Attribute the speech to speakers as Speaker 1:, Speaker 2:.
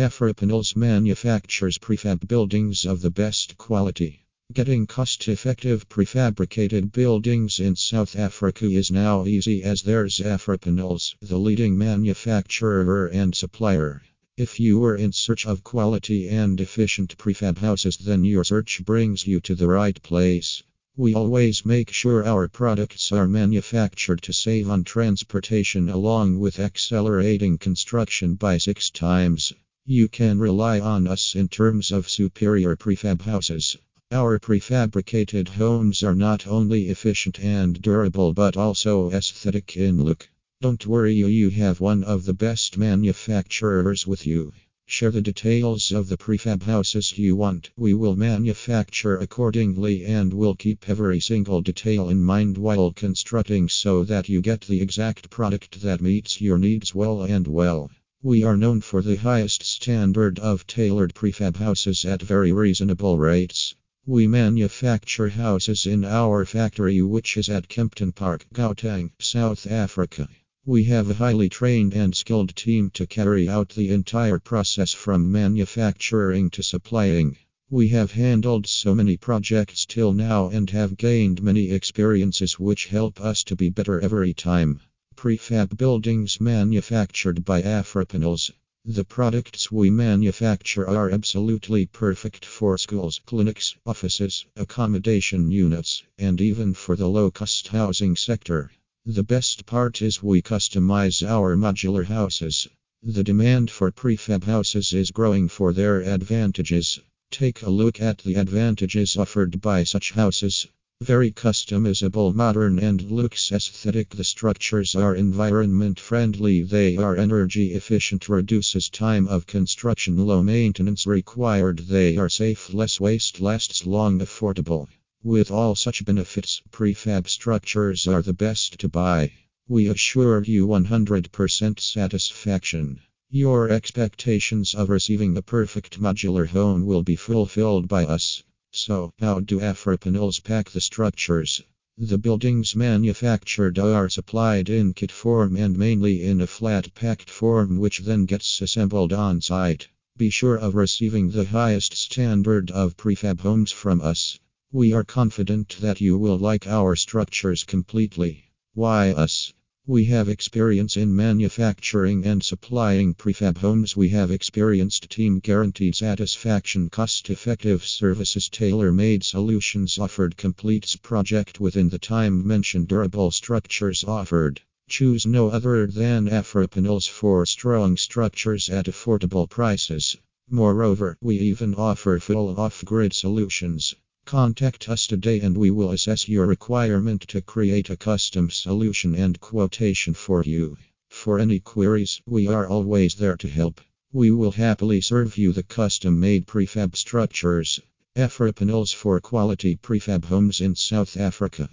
Speaker 1: Afripanels manufactures prefab buildings of the best quality. Getting cost effective prefabricated buildings in South Africa is now easy as there's Afripanels, the leading manufacturer and supplier. If you are in search of quality and efficient prefab houses, then your search brings you to the right place. We always make sure our products are manufactured to save on transportation along with accelerating construction by six times. You can rely on us in terms of superior prefab houses. Our prefabricated homes are not only efficient and durable but also aesthetic in look. Don't worry, you have one of the best manufacturers with you. Share the details of the prefab houses you want. We will manufacture accordingly and will keep every single detail in mind while constructing so that you get the exact product that meets your needs well and well. We are known for the highest standard of tailored prefab houses at very reasonable rates. We manufacture houses in our factory, which is at Kempton Park, Gauteng, South Africa. We have a highly trained and skilled team to carry out the entire process from manufacturing to supplying. We have handled so many projects till now and have gained many experiences which help us to be better every time. Prefab buildings manufactured by Afripanels. The products we manufacture are absolutely perfect for schools, clinics, offices, accommodation units, and even for the low cost housing sector. The best part is we customize our modular houses. The demand for prefab houses is growing for their advantages. Take a look at the advantages offered by such houses. Very customizable, modern, and looks aesthetic. The structures are environment friendly, they are energy efficient, reduces time of construction, low maintenance required, they are safe, less waste, lasts long, affordable. With all such benefits, prefab structures are the best to buy. We assure you 100% satisfaction. Your expectations of receiving the perfect modular home will be fulfilled by us. So, how do Afripanels pack the structures? The buildings manufactured are supplied in kit form and mainly in a flat packed form, which then gets assembled on site. Be sure of receiving the highest standard of prefab homes from us. We are confident that you will like our structures completely. Why us? We have experience in manufacturing and supplying prefab homes. We have experienced team guaranteed satisfaction, cost effective services, tailor made solutions offered, completes project within the time mentioned, durable structures offered. Choose no other than Afripanels for strong structures at affordable prices. Moreover, we even offer full off grid solutions. Contact us today and we will assess your requirement to create a custom solution and quotation for you. For any queries, we are always there to help. We will happily serve you the custom made prefab structures. Afripanels for quality prefab homes in South Africa.